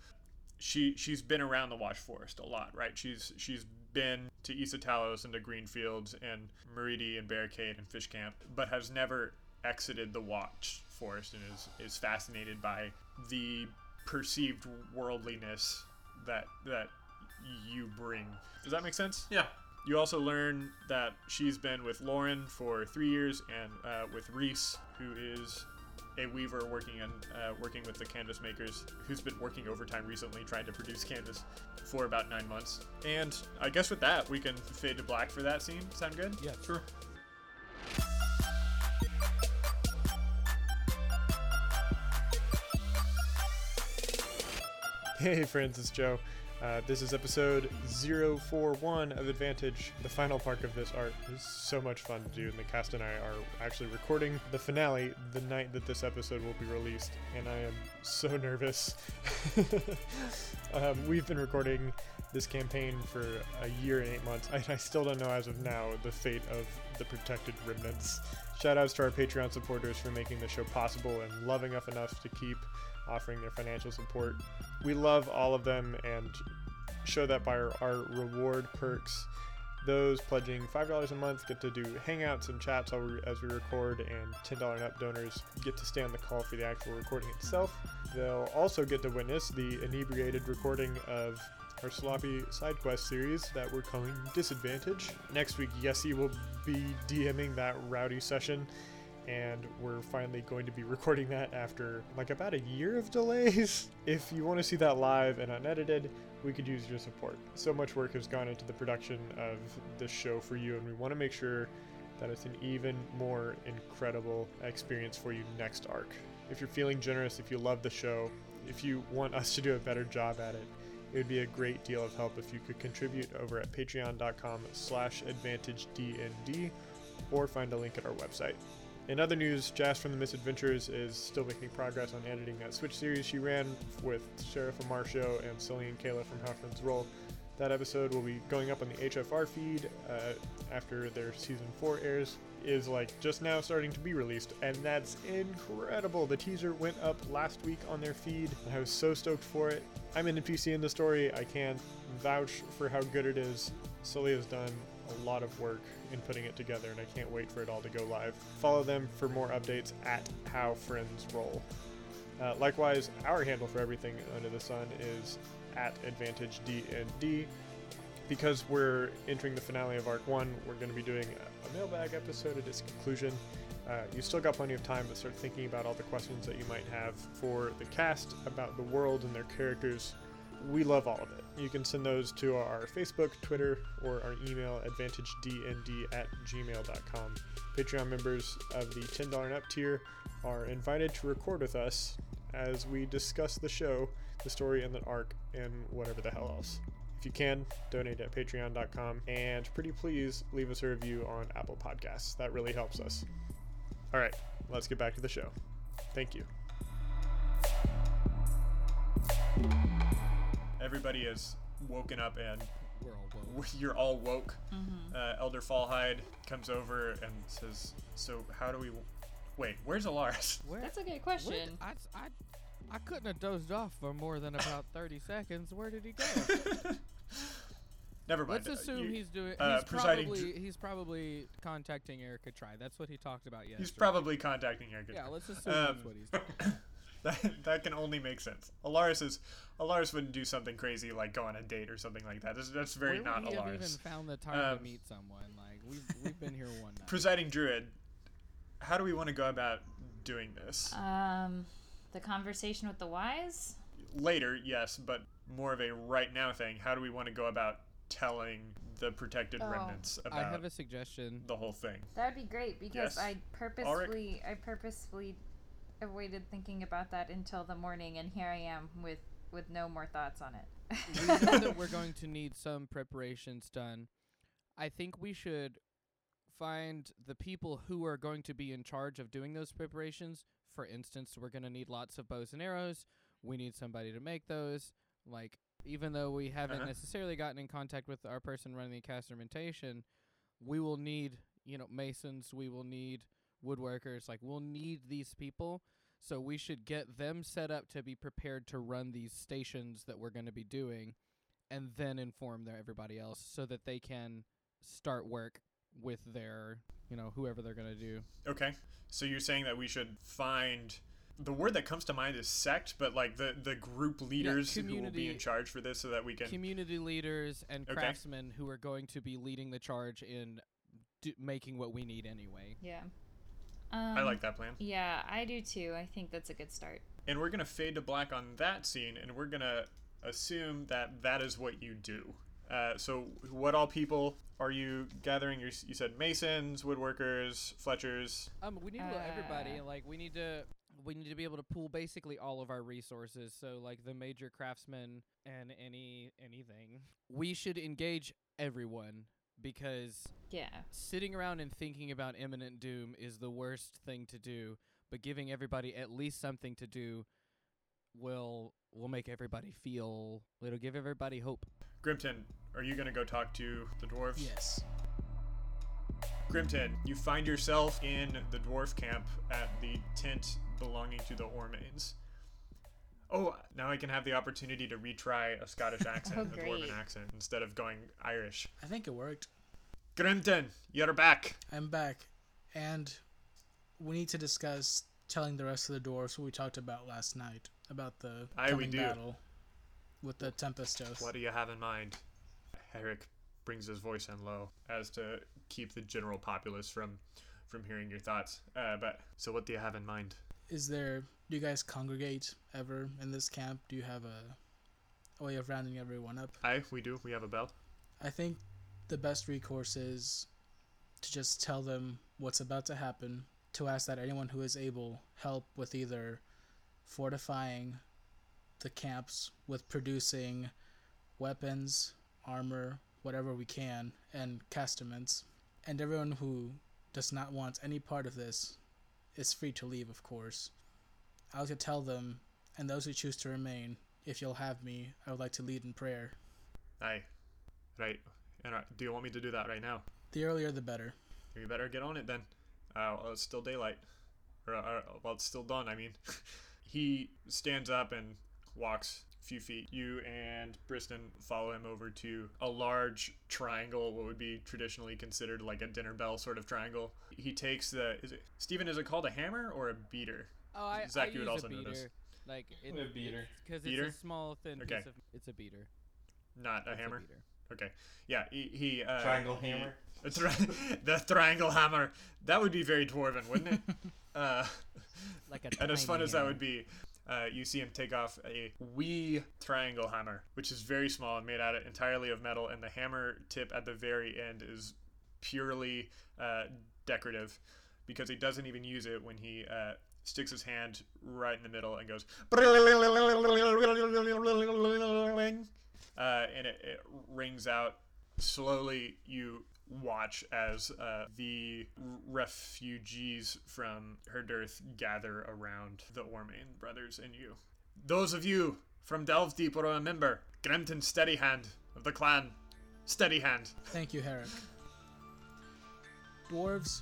Speaker 3: She she's been around the Watch Forest a lot, right? She's she's been to Issa Talos and to Greenfields and Meridi and Barricade and Fish Camp, but has never exited the Watch Forest and is is fascinated by the perceived worldliness that that you bring. Does that make sense?
Speaker 6: Yeah.
Speaker 3: You also learn that she's been with Lauren for three years and uh, with Reese, who is a weaver working in, uh, working with the canvas makers, who's been working overtime recently trying to produce canvas for about nine months. And I guess with that, we can fade to black for that scene. Sound good?
Speaker 4: Yeah,
Speaker 6: Sure.
Speaker 2: Hey friends, it's Joe. Uh, this is episode 041 of Advantage. The final part of this arc is so much fun to do, and the cast and I are actually recording the finale the night that this episode will be released, and I am so nervous. um, we've been recording this campaign for a year and eight months, and I still don't know as of now the fate of the protected remnants. Shoutouts to our Patreon supporters for making the show possible and loving us enough to keep offering their financial support. We love all of them and show that by our, our reward perks. Those pledging $5 a month get to do hangouts and chats as we record, and $10 and up donors get to stay on the call for the actual recording itself. They'll also get to witness the inebriated recording of our sloppy side quest series that we're calling Disadvantage. Next week, Yessie will be DMing that rowdy session and we're finally going to be recording that after like about a year of delays. If you want to see that live and unedited, we could use your support. So much work has gone into the production of this show for you, and we want to make sure that it's an even more incredible experience for you next arc. If you're feeling generous, if you love the show, if you want us to do a better job at it, it would be a great deal of help if you could contribute over at patreon.com slash advantagednd or find a link at our website. In other news, Jazz from the Misadventures is still making progress on editing that Switch series she ran with Sheriff Amar Show and Sully and Kayla from How Roll. That episode will be going up on the HFR feed uh, after their season 4 airs. Is like just now starting to be released, and that's incredible. The teaser went up last week on their feed, I was so stoked for it. I'm an NPC in the story, I can't vouch for how good it is. Sully has done a lot of work in putting it together, and I can't wait for it all to go live. Follow them for more updates at How Friends Roll. Uh, likewise, our handle for everything under the sun is at Advantage DND. Because we're entering the finale of Arc 1, we're going to be doing a, a mailbag episode at its conclusion. Uh, you still got plenty of time to start thinking about all the questions that you might have for the cast about the world and their characters. We love all of it. You can send those to our Facebook, Twitter, or our email, advantagednd at gmail.com. Patreon members of the $10 and up tier are invited to record with us as we discuss the show, the story, and the arc, and whatever the hell else. If you can, donate at patreon.com and pretty please leave us a review on Apple Podcasts. That really helps us. All right, let's get back to the show. Thank you.
Speaker 3: Everybody is woken up and
Speaker 4: We're all woke.
Speaker 3: you're all woke.
Speaker 5: Mm-hmm.
Speaker 3: Uh, Elder Fallhide comes over and says, "So how do we? Wait, where's Alaris?
Speaker 4: Where?
Speaker 5: That's a good
Speaker 4: where
Speaker 5: question.
Speaker 4: I couldn't have dozed off for more than about 30 seconds. Where did he go?
Speaker 3: Never mind.
Speaker 4: Let's
Speaker 3: uh,
Speaker 4: assume
Speaker 3: you-
Speaker 4: he's doing.
Speaker 3: uh,
Speaker 4: he's
Speaker 3: presiding
Speaker 4: probably he's probably contacting Erica Try. That's what he talked about yesterday.
Speaker 3: He's probably contacting Eric.
Speaker 4: Yeah, let's assume
Speaker 3: Um,
Speaker 4: that's what he's doing.
Speaker 3: That, that can only make sense. Alaris is Alaris wouldn't do something crazy like go on a date or something like that. That's, that's very
Speaker 4: Where
Speaker 3: not
Speaker 4: would he have even found the time
Speaker 3: Um,
Speaker 4: to meet someone? Like we've we've been here one night.
Speaker 3: Presiding Druid, how do we want to go about doing this?
Speaker 5: Um, the conversation with the wise.
Speaker 3: Later, yes, but more of a right now thing. How do we want to go about telling the protected
Speaker 5: Oh.
Speaker 3: remnants
Speaker 4: I have a suggestion.
Speaker 3: the whole thing?
Speaker 5: That would be great because
Speaker 3: Yes.
Speaker 5: I purposefully I purposefully avoided thinking about that until the morning, and here I am with with no more thoughts on it.
Speaker 4: we know that we're going to need some preparations done. I think we should find the people who are going to be in charge of doing those preparations. For instance, we're going to need lots of bows and arrows. We need somebody to make those. Like, even though we haven't
Speaker 3: Uh-huh.
Speaker 4: necessarily gotten in contact with our person running the castermentation, we will need, you know, masons. We will need woodworkers. Like, we'll need these people. So we should get them set up to be prepared to run these stations that we're going to be doing, and then inform their everybody else so that they can start work with their, you know, whoever they're going to do.
Speaker 3: Okay. So you're saying that we should find the word that comes to mind is sect, but like the the group leaders who will be in charge for this, so that we can.
Speaker 4: Community leaders and
Speaker 3: Okay.
Speaker 4: craftsmen who are going to be leading the charge in d- making what we need anyway.
Speaker 5: yeah. Um,
Speaker 3: I like that plan.
Speaker 5: Yeah, I do too. I think that's a good start.
Speaker 3: And we're gonna fade to black on that scene, and we're gonna assume that that is what you do. Uh, so, what all people are you gathering? Your, you said masons, woodworkers, fletchers.
Speaker 4: Um, we need to let everybody
Speaker 5: Uh,
Speaker 4: like we need to we need to be able to pool basically all of our resources. So like the major craftsmen and any anything. We should engage everyone because
Speaker 5: Yeah.
Speaker 4: sitting around and thinking about imminent doom is the worst thing to do. But giving everybody at least something to do will will make everybody feel. It'll give everybody hope.
Speaker 3: Grimton, are you gonna go talk to the dwarves?
Speaker 7: Yes.
Speaker 3: Grimton, you find yourself in the dwarf camp at the tent belonging to the Ormains. Oh, now I can have the opportunity to retry a Scottish accent,
Speaker 5: Oh,
Speaker 3: a dwarven accent, instead of going Irish.
Speaker 7: I think it worked.
Speaker 3: Grimton, you're back.
Speaker 7: I'm back, and we need to discuss telling the rest of the dwarves what we talked about last night about the
Speaker 3: Aye, we
Speaker 7: coming
Speaker 3: do.
Speaker 7: battle with the Tempestos.
Speaker 3: What do you have in mind? Herrick brings his voice in low as to keep the general populace from from hearing your thoughts. Uh, but so, what do you have in mind?
Speaker 7: Is there? Do you guys congregate ever in this camp? Do you have a, way of rounding everyone up?
Speaker 3: Aye, we do. We have a bell.
Speaker 7: I think the best recourse is to just tell them what's about to happen, to ask that anyone who is able help with either fortifying the camps, with producing weapons, armor, whatever we can, and castaments. And everyone who does not want any part of this is free to leave, of course. I would to tell them, and those who choose to remain, if you'll have me, I would like to lead in prayer.
Speaker 3: Aye, right. And uh, do you want me to do that right now?
Speaker 7: The earlier the better.
Speaker 3: You better get on it then. Uh, well, it's still daylight. Or, or, well, it's still dawn, I mean. he stands up and walks a few feet. You and Briston follow him over to a large triangle, what would be traditionally considered like a dinner bell sort of triangle. He takes the. Is it Stephen? Is it called a hammer or a beater?
Speaker 4: Oh, I,
Speaker 3: Zach,
Speaker 4: I
Speaker 3: you would
Speaker 4: use
Speaker 3: also
Speaker 4: a beater.
Speaker 3: this.
Speaker 4: Like it,
Speaker 6: A beater.
Speaker 4: because
Speaker 3: Beater?
Speaker 4: it's a small thin
Speaker 3: Okay.
Speaker 4: piece of. It's a beater.
Speaker 3: Not a
Speaker 4: It's
Speaker 3: hammer.
Speaker 4: beater.
Speaker 3: Okay. Yeah. He. he uh,
Speaker 6: Triangle
Speaker 3: he-
Speaker 6: hammer.
Speaker 3: a tri- the triangle hammer. That would be very dwarven, wouldn't it? uh,
Speaker 4: Like a.
Speaker 3: and as fun
Speaker 4: tiny
Speaker 3: as that would be, uh, you see him take off a wee triangle hammer, which is very small and made out of entirely of metal, and the hammer tip at the very end is purely uh, decorative because he doesn't even use it when he uh, sticks his hand right in the middle and goes uh, and it, it rings out slowly you watch as uh, the refugees from Herdirth gather around the Ormain brothers and you. Those of you from Delve Deep will remember Grimton Steadyhand of the clan. Steady Hand.
Speaker 7: Thank you, Herrick. Dwarves,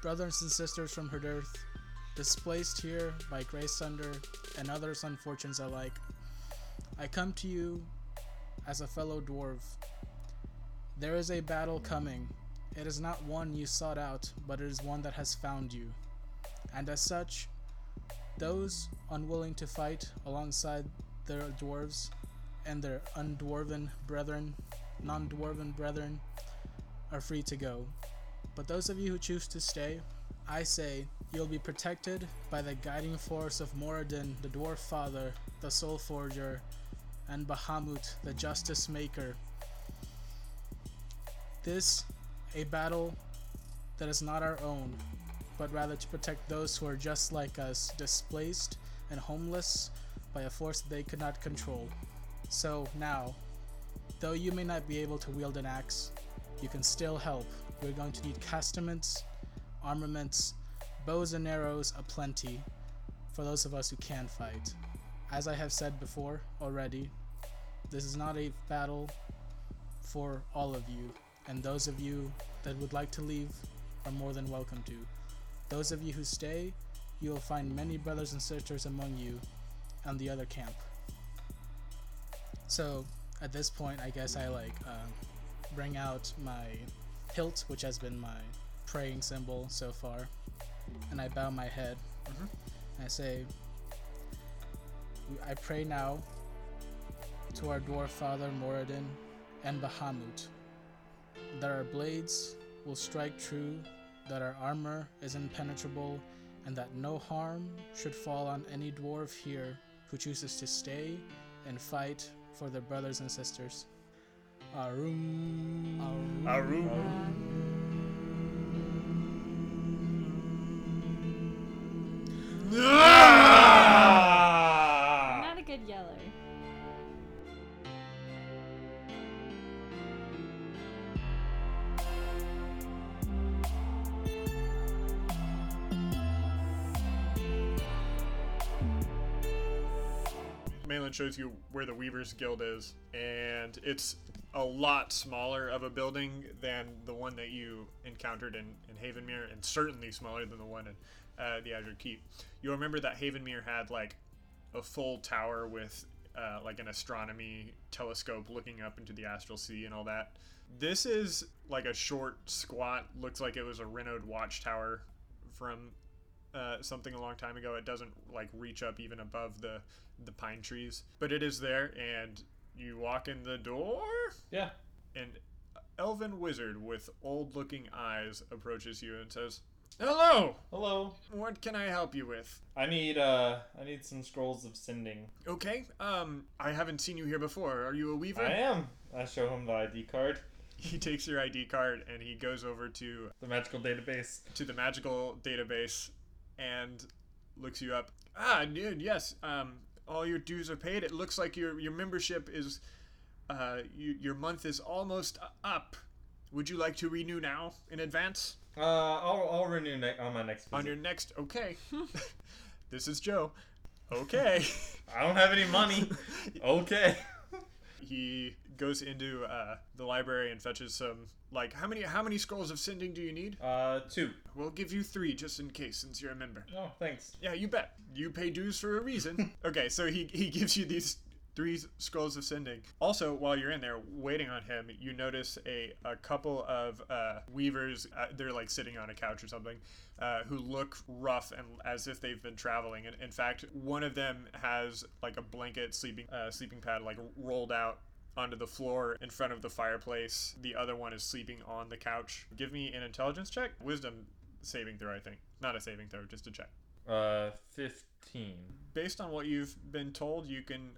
Speaker 7: brothers and sisters from Herdirth, displaced here by Grey Sunder and others unfortunates alike, I come to you as a fellow dwarf. There is a battle coming. It is not one you sought out, but it is one that has found you. And as such, those unwilling to fight alongside their dwarves and their undwarven brethren, non dwarven brethren, are free to go. But those of you who choose to stay, I say you'll be protected by the guiding force of Moradin, the dwarf father, the soul forger, and Bahamut, the justice maker. This, a battle that is not our own, but rather to protect those who are just like us, displaced and homeless by a force they could not control. So now, though you may not be able to wield an axe, you can still help. We're going to need castaments, armaments, bows and arrows aplenty for those of us who can fight. As I have said before already, this is not a battle for all of you, and those of you that would like to leave are more than welcome to. Those of you who stay, you will find many brothers and sisters among you and the other camp. So at this point, I guess I like uh, bring out my hilt, which has been my praying symbol so far, and I bow my head.
Speaker 3: Mhm.
Speaker 7: And I say, I pray now to our dwarf father Moradin and Bahamut that our blades will strike true, that our armor is impenetrable, and that no harm should fall on any dwarf here who chooses to stay and fight for their brothers and sisters. Arum.
Speaker 3: Arum. Shows you where the Weavers Guild is, and it's a lot smaller of a building than the one that you encountered in, in Havenmere, and certainly smaller than the one in uh, the Azure Keep. You'll remember that Havenmere had like a full tower with uh, like an astronomy telescope looking up into the astral sea and all that. This is like a short, squat, looks like it was a Renault watchtower from uh, something a long time ago. It doesn't like reach up even above the the pine trees, but it is there. And you walk in the door,
Speaker 6: Yeah.
Speaker 3: and elven wizard with old-looking eyes approaches you and says, "Hello,
Speaker 6: Hello.
Speaker 3: what can I help you with?"
Speaker 6: I need uh I need some scrolls of sending.
Speaker 3: Okay, um, I haven't seen you here before. Are you a weaver?
Speaker 6: I am. I show him the ID card,
Speaker 3: He takes your ID card and he goes over to
Speaker 6: the magical database.
Speaker 3: to the magical database and looks you up. Ah, dude, yes. Um, all your dues are paid. It looks like your your membership is, uh, you, your month is almost up. Would you like to renew now in advance
Speaker 6: Uh, I'll I'll renew ne- on my next visit.
Speaker 3: on your next? Okay. this is Joe. Okay.
Speaker 6: I don't have any money. okay.
Speaker 3: He goes into uh, the library and fetches some. Like, how many how many scrolls of sending do you need?
Speaker 6: Uh, two.
Speaker 3: We'll give you three just in case, since you're a member.
Speaker 6: Oh, thanks.
Speaker 3: Yeah, you bet. You pay dues for a reason. okay, so he, he gives you these three scrolls of sending. Also, while you're in there waiting on him, you notice a, a couple of uh, weavers. Uh, they're like sitting on a couch or something, uh, who look rough and as if they've been traveling. And in fact, one of them has like a blanket sleeping uh, sleeping pad like rolled out onto the floor in front of the fireplace. The other one is sleeping on the couch. Give me an intelligence check. Wisdom saving throw, I think. Not a saving throw, just a check.
Speaker 6: Uh, 15.
Speaker 3: based on what you've been told, you can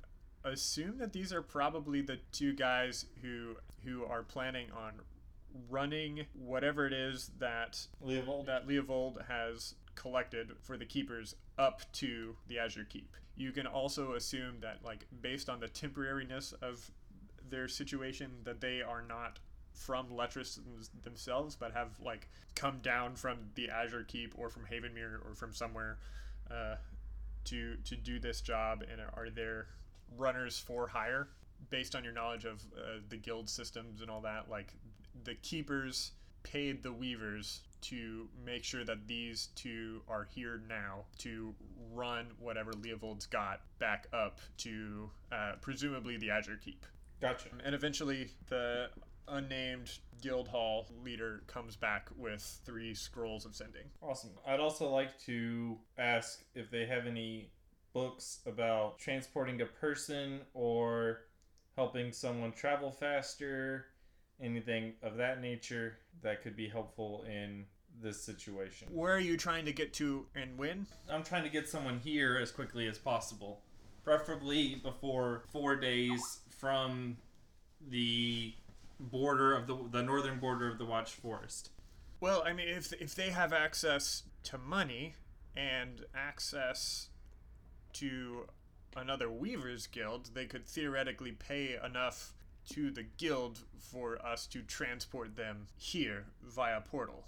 Speaker 3: assume that these are probably the two guys who who are planning on running whatever it is that
Speaker 6: Leovold?
Speaker 3: that Leovold has collected for the keepers up to the Azure Keep. You can also assume that like based on the temporariness of their situation that they are not from Letras themselves but have like come down from the Azure Keep or from Havenmere or from somewhere uh, to to do this job and are there runners for hire based on your knowledge of uh, the guild systems and all that like the keepers paid the weavers to make sure that these two are here now to run whatever Leovold's got back up to uh, presumably the Azure Keep.
Speaker 6: Gotcha.
Speaker 3: And eventually, the unnamed guild hall leader comes back with three scrolls of sending.
Speaker 6: Awesome. I'd also like to ask if they have any books about transporting a person or helping someone travel faster, anything of that nature that could be helpful in this situation.
Speaker 3: Where are you trying to get to and when?
Speaker 6: I'm trying to get someone here as quickly as possible, preferably before four days from the border of the the northern border of the Watch Forest.
Speaker 3: Well, I mean, if if they have access to money and access to another Weavers Guild, they could theoretically pay enough to the guild for us to transport them here via portal.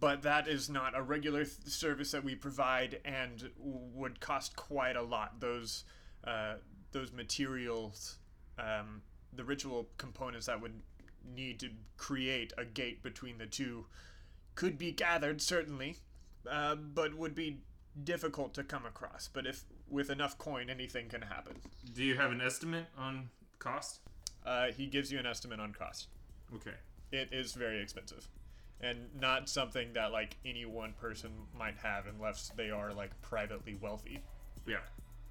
Speaker 3: But that is not a regular th- service that we provide and would cost quite a lot. Those uh, those materials, um, the ritual components that would need to create a gate between the two could be gathered certainly, uh, but would be difficult to come across. But if with enough coin, anything can happen.
Speaker 6: Do you have an estimate on cost?
Speaker 3: Uh, he gives you an estimate on cost.
Speaker 6: Okay.
Speaker 3: It is very expensive, and not something that like any one person might have unless they are like privately wealthy.
Speaker 6: Yeah.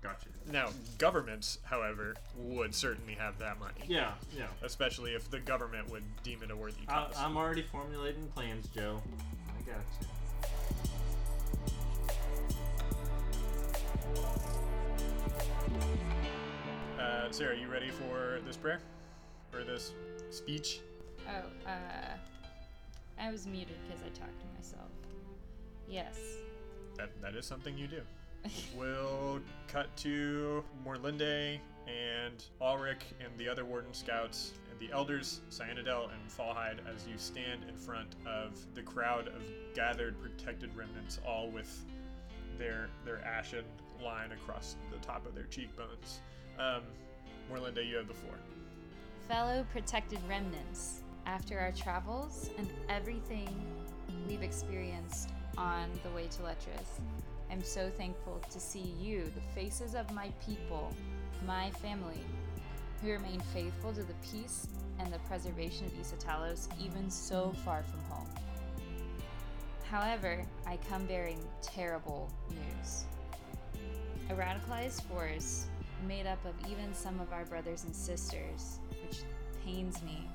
Speaker 6: Gotcha.
Speaker 3: Now, governments, however, would certainly have that money.
Speaker 6: Yeah. Yeah.
Speaker 3: Especially if the government would deem it a worthy
Speaker 6: I,
Speaker 3: cause.
Speaker 6: I'm already formulating plans, Joe. I got
Speaker 3: Uh, Sarah, you ready for this prayer? Or this speech?
Speaker 5: Oh, uh, I was muted because I talked to myself. Yes.
Speaker 3: That, that is something you do. we'll cut to Morlinde and Ulrich and the other Warden Scouts and the Elders, Cyanadel and Fallhide, as you stand in front of the crowd of gathered protected remnants, all with their their ashen line across the top of their cheekbones. Um, Morlinde, you have the floor.
Speaker 5: Fellow protected remnants, after our travels and everything we've experienced on the way to Letras, I'm so thankful to see you, the faces of my people, my family, who remain faithful to the peace and the preservation of Isatalos even so far from home. However, I come bearing terrible news. A radicalized force made up of even some of our brothers and sisters, which pains me,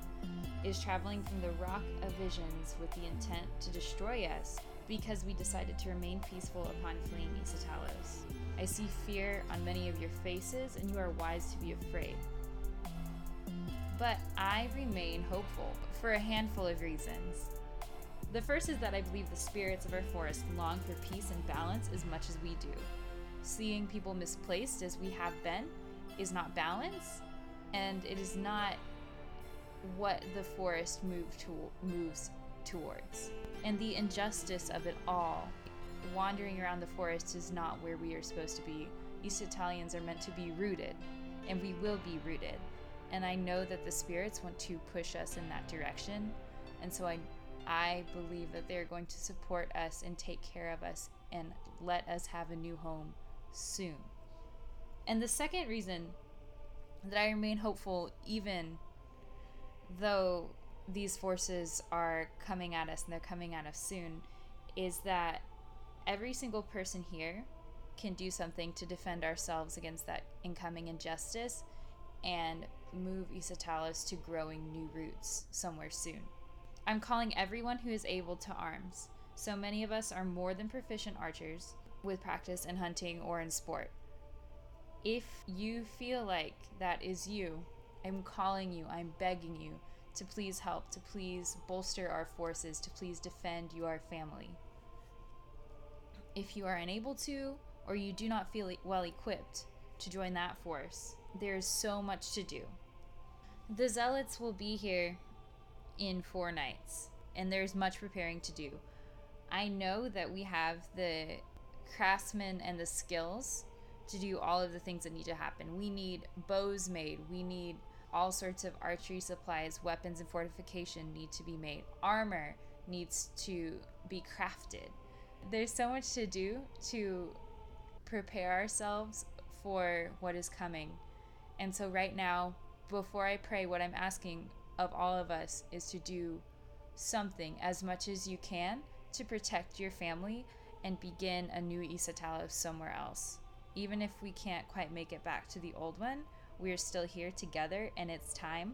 Speaker 5: is traveling from the Rock of Visions with the intent to destroy us because we decided to remain peaceful upon fleeing Isatalos. I see fear on many of your faces, and you are wise to be afraid. But I remain hopeful for a handful of reasons. The first is that I believe the spirits of our forest long for peace and balance as much as we do. Seeing people misplaced as we have been is not balance, and it is not what the forest move to- moves towards. And the injustice of it all, wandering around the forest is not where we are supposed to be. Isatalians are meant to be rooted, and we will be rooted. And I know that the spirits want to push us in that direction, and so I, I believe that they're going to support us and take care of us and let us have a new home soon. And the second reason that I remain hopeful, even though these forces are coming at us and they're coming at us soon, is that every single person here can do something to defend ourselves against that incoming injustice and move Isatalos to growing new roots somewhere soon. I'm calling everyone who is able to arms. So many of us are more than proficient archers, with practice in hunting or in sport. If you feel like that is you, I'm calling you, I'm begging you to please help, to please bolster our forces, to please defend your family. If you are unable to, or you do not feel well equipped to join that force, there is so much to do. The Zealots will be here in four nights, and there's much preparing to do. I know that we have the craftsmen and the skills to do all of the things that need to happen. We need bows made, we need all sorts of archery supplies, weapons, and fortification need to be made. Armor needs to be crafted. There's so much to do to prepare ourselves for what is coming. And so, right now, before I pray, what I'm asking of all of us is to do something as much as you can to protect your family and begin a new Isatalos somewhere else. Even if we can't quite make it back to the old one, we're still here together and it's time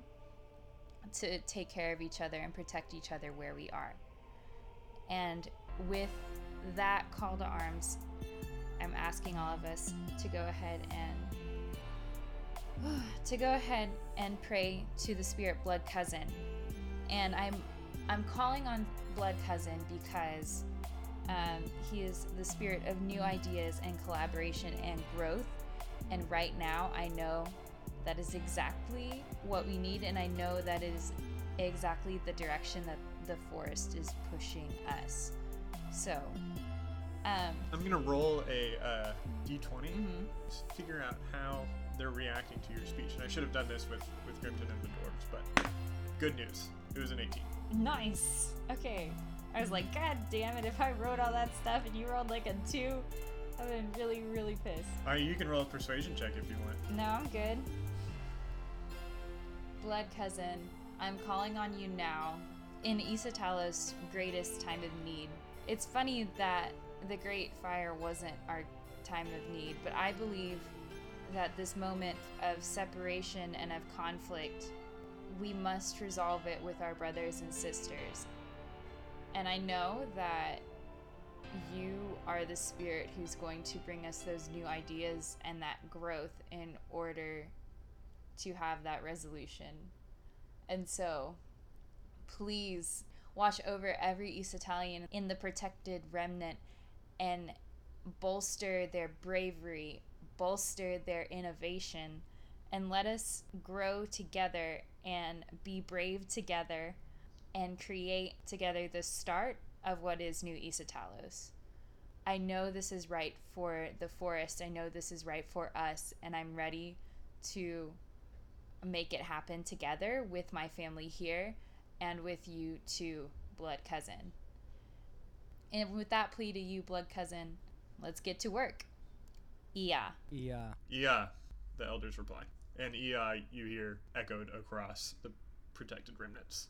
Speaker 5: to take care of each other and protect each other where we are. And with that call to arms, I'm asking all of us to go ahead and to go ahead and pray to the spirit blood cousin. And I'm I'm calling on blood cousin because um, he is the spirit of new ideas and collaboration and growth. And right now, I know that is exactly what we need, and I know that is exactly the direction that the forest is pushing us. So, um,
Speaker 3: I'm gonna roll a uh, d20
Speaker 5: mhm.
Speaker 3: to figure out how they're reacting to your speech. And I should have done this with with Grimton and the dwarves, but good news, it was an 18.
Speaker 5: nice. Okay. I was like, God damn it! If I wrote all that stuff and you rolled like a two, I've been really, really pissed.
Speaker 3: Alright, you can roll a persuasion check if you want.
Speaker 5: No, I'm good. Blood cousin, I'm calling on you now in Isatalos' greatest time of need. It's funny that the Great Fire wasn't our time of need, but I believe that this moment of separation and of conflict, we must resolve it with our brothers and sisters. And I know that you are the spirit who's going to bring us those new ideas and that growth in order to have that resolution. And so, please watch over every Isatalian in the protected remnant and bolster their bravery, bolster their innovation, and let us grow together and be brave together and create together the start of what is New Isatalos. I know this is right for the forest. I know this is right for us, and I'm ready to make it happen together with my family here and with you too, blood cousin. And with that plea to you, blood cousin, let's get to work. Yeah.
Speaker 4: Yeah.
Speaker 3: Yeah, the elders reply. And EI, you hear echoed across the protected remnants.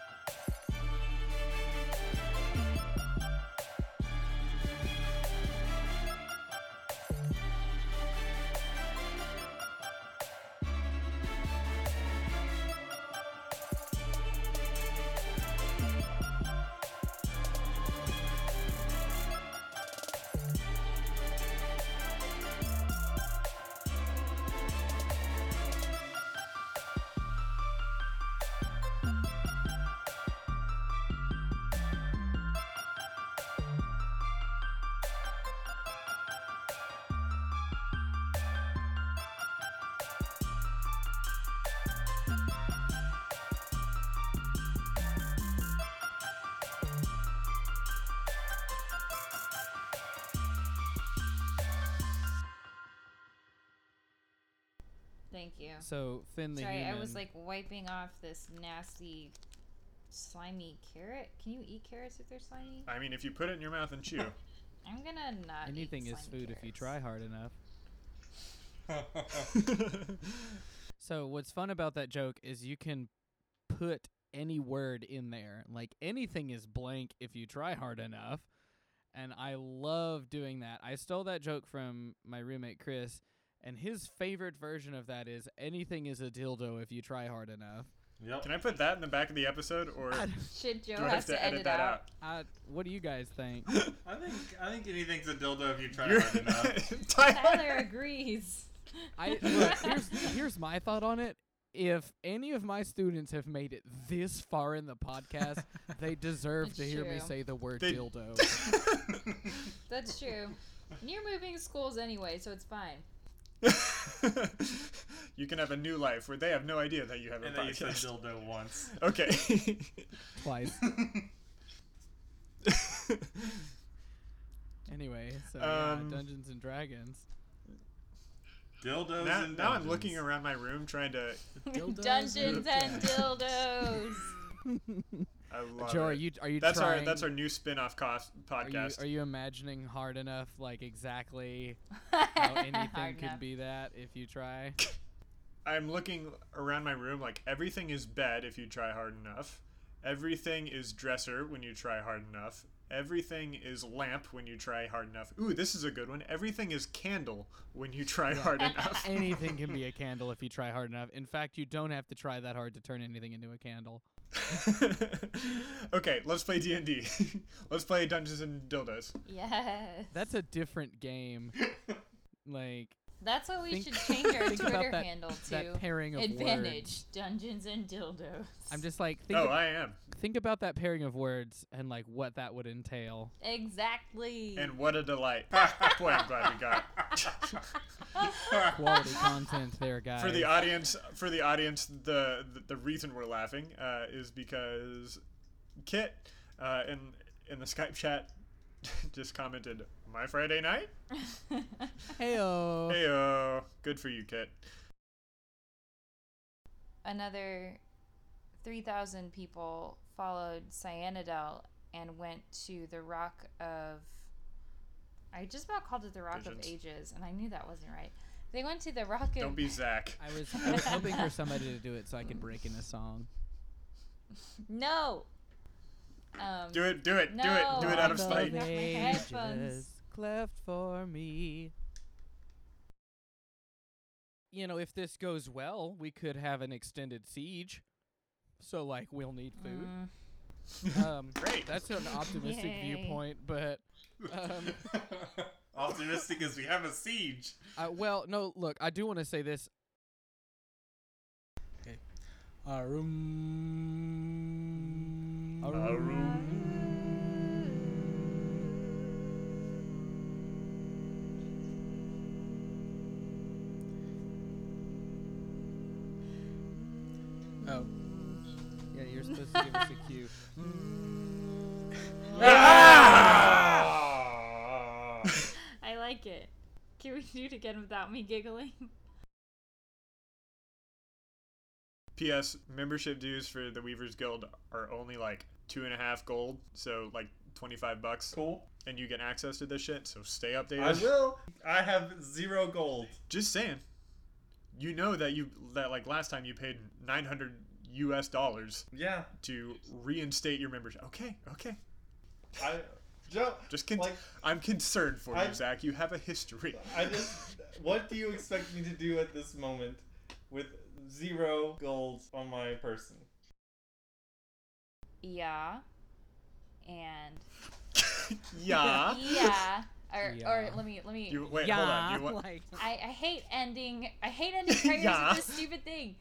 Speaker 5: Thank you.
Speaker 4: So Finn the
Speaker 5: Sorry,
Speaker 4: human.
Speaker 5: I was like wiping off this nasty, slimy carrot. Can you eat carrots if they're slimy?
Speaker 3: I mean, if you put it in your mouth and chew.
Speaker 5: I'm gonna not. eat
Speaker 4: anything is
Speaker 5: slimy
Speaker 4: food if you try hard enough. So what's fun about that joke is you can put any word in there. Like anything is blank if you try hard enough. And I love doing that. I stole that joke from my roommate Chris, and his favorite version of that is anything is a dildo if you try hard enough.
Speaker 6: Yep.
Speaker 3: Can I put that in the back of the episode, or
Speaker 5: Shit, Joe
Speaker 3: do I
Speaker 5: has
Speaker 3: have to edit
Speaker 5: it
Speaker 3: that
Speaker 5: out.
Speaker 3: out?
Speaker 4: Uh, what do you guys think?
Speaker 6: I think I think anything's a dildo if you try
Speaker 3: You're-
Speaker 6: hard enough.
Speaker 5: Tyler agrees.
Speaker 4: I look, here's here's my thought on it. If any of my students have made it this far in the podcast, they deserve
Speaker 5: It's
Speaker 4: to hear me say the word
Speaker 3: They-
Speaker 4: dildo.
Speaker 5: That's true. And you're moving schools anyway, so it's fine.
Speaker 3: you can have a new life where they have no idea that you have a
Speaker 6: and then you said
Speaker 3: podcast.
Speaker 6: dildo once.
Speaker 3: Okay.
Speaker 4: Twice. Anyway, so
Speaker 3: Um,
Speaker 4: yeah, Dungeons and Dragons.
Speaker 6: Dildos
Speaker 3: now,
Speaker 6: and
Speaker 3: now I'm looking around my room trying to.
Speaker 7: Dildos
Speaker 5: Dungeons
Speaker 7: and-
Speaker 5: and dildos.
Speaker 3: I love uh,
Speaker 4: Joe, are you are you
Speaker 3: that's
Speaker 4: trying?
Speaker 3: our that's our new spin-off cost
Speaker 4: are you,
Speaker 3: podcast.
Speaker 4: are you imagining hard enough, like exactly how anything could
Speaker 5: enough.
Speaker 4: be that if you try?
Speaker 3: I'm looking around my room like everything is bed if you try hard enough. Everything is dresser when you try hard enough. Everything is lamp when you try hard enough. Ooh, this is a good one. Everything is candle when you try hard enough.
Speaker 4: anything can be a candle if you try hard enough. In fact, you don't have to try that hard to turn anything into a candle.
Speaker 3: okay, let's play D&D. let's play Dungeons and Dildos.
Speaker 5: yes.
Speaker 4: That's a different game. Like
Speaker 5: That's what we
Speaker 4: think-
Speaker 5: should change our
Speaker 4: think about
Speaker 5: Twitter
Speaker 4: that-
Speaker 5: handle to.
Speaker 4: pairing of
Speaker 5: Advantage
Speaker 4: words.
Speaker 5: Dungeons and dildos.
Speaker 4: I'm just like think
Speaker 3: Oh,
Speaker 4: ab-
Speaker 3: I am.
Speaker 4: think about that pairing of words and like what that would entail.
Speaker 5: exactly.
Speaker 3: And what a delight. Boy, I'm glad we got
Speaker 4: Quality content there, guys.
Speaker 3: for the audience for the audience the the, the reason we're laughing uh, is because kit uh, in in the skype chat just commented my friday night
Speaker 4: Heyo.
Speaker 3: hey good for you kit
Speaker 5: Another 3,000 people followed Cyanidel and went to the Rock of. I just about called it the Rock of Ages, and I knew that wasn't right. They went to the Rock of.
Speaker 3: don't be zach
Speaker 4: I was I was hoping for somebody to do it so I could break in a song.
Speaker 5: No! Um,
Speaker 3: do it do it do it do it out of
Speaker 5: Rock of
Speaker 3: spite
Speaker 5: Knock my headphones.
Speaker 4: Ages cleft for me. You know, if this goes well, we could have an extended siege. So like we'll need food.
Speaker 5: mm,
Speaker 4: Um
Speaker 3: Great.
Speaker 4: That's an optimistic
Speaker 5: Yay.
Speaker 4: viewpoint, but um
Speaker 6: Optimistic as we have a siege.
Speaker 4: uh, well, no, look, I do want to say this.
Speaker 7: Arum. Oh,
Speaker 4: Yeah, you're supposed to give us a cue.
Speaker 6: Ah!
Speaker 5: I like it. Can we do it again without me giggling?
Speaker 3: ps membership dues for the weavers guild are only like two and a half gold so like 25 bucks
Speaker 6: cool.
Speaker 3: and you get access to this shit so stay updated
Speaker 6: I will. I have zero gold.
Speaker 3: Just saying. You know that you that like last time you paid 900 US dollars
Speaker 6: Yeah.
Speaker 3: to reinstate your membership. Okay, okay.
Speaker 6: I Joe.
Speaker 3: Just con-
Speaker 6: Like-
Speaker 3: I'm concerned for
Speaker 6: I-
Speaker 3: you, Zach. You have a history.
Speaker 6: I just. What do you expect me to do at this moment with zero gold on my person?
Speaker 5: Yeah. And.
Speaker 3: yeah.
Speaker 5: Yeah. Or,
Speaker 4: Yeah.
Speaker 5: or let me let me
Speaker 3: You wait,
Speaker 4: yeah,
Speaker 3: hold on. You want
Speaker 4: like
Speaker 5: I, I hate ending I hate ending prayers
Speaker 3: Yeah.
Speaker 5: with this stupid thing.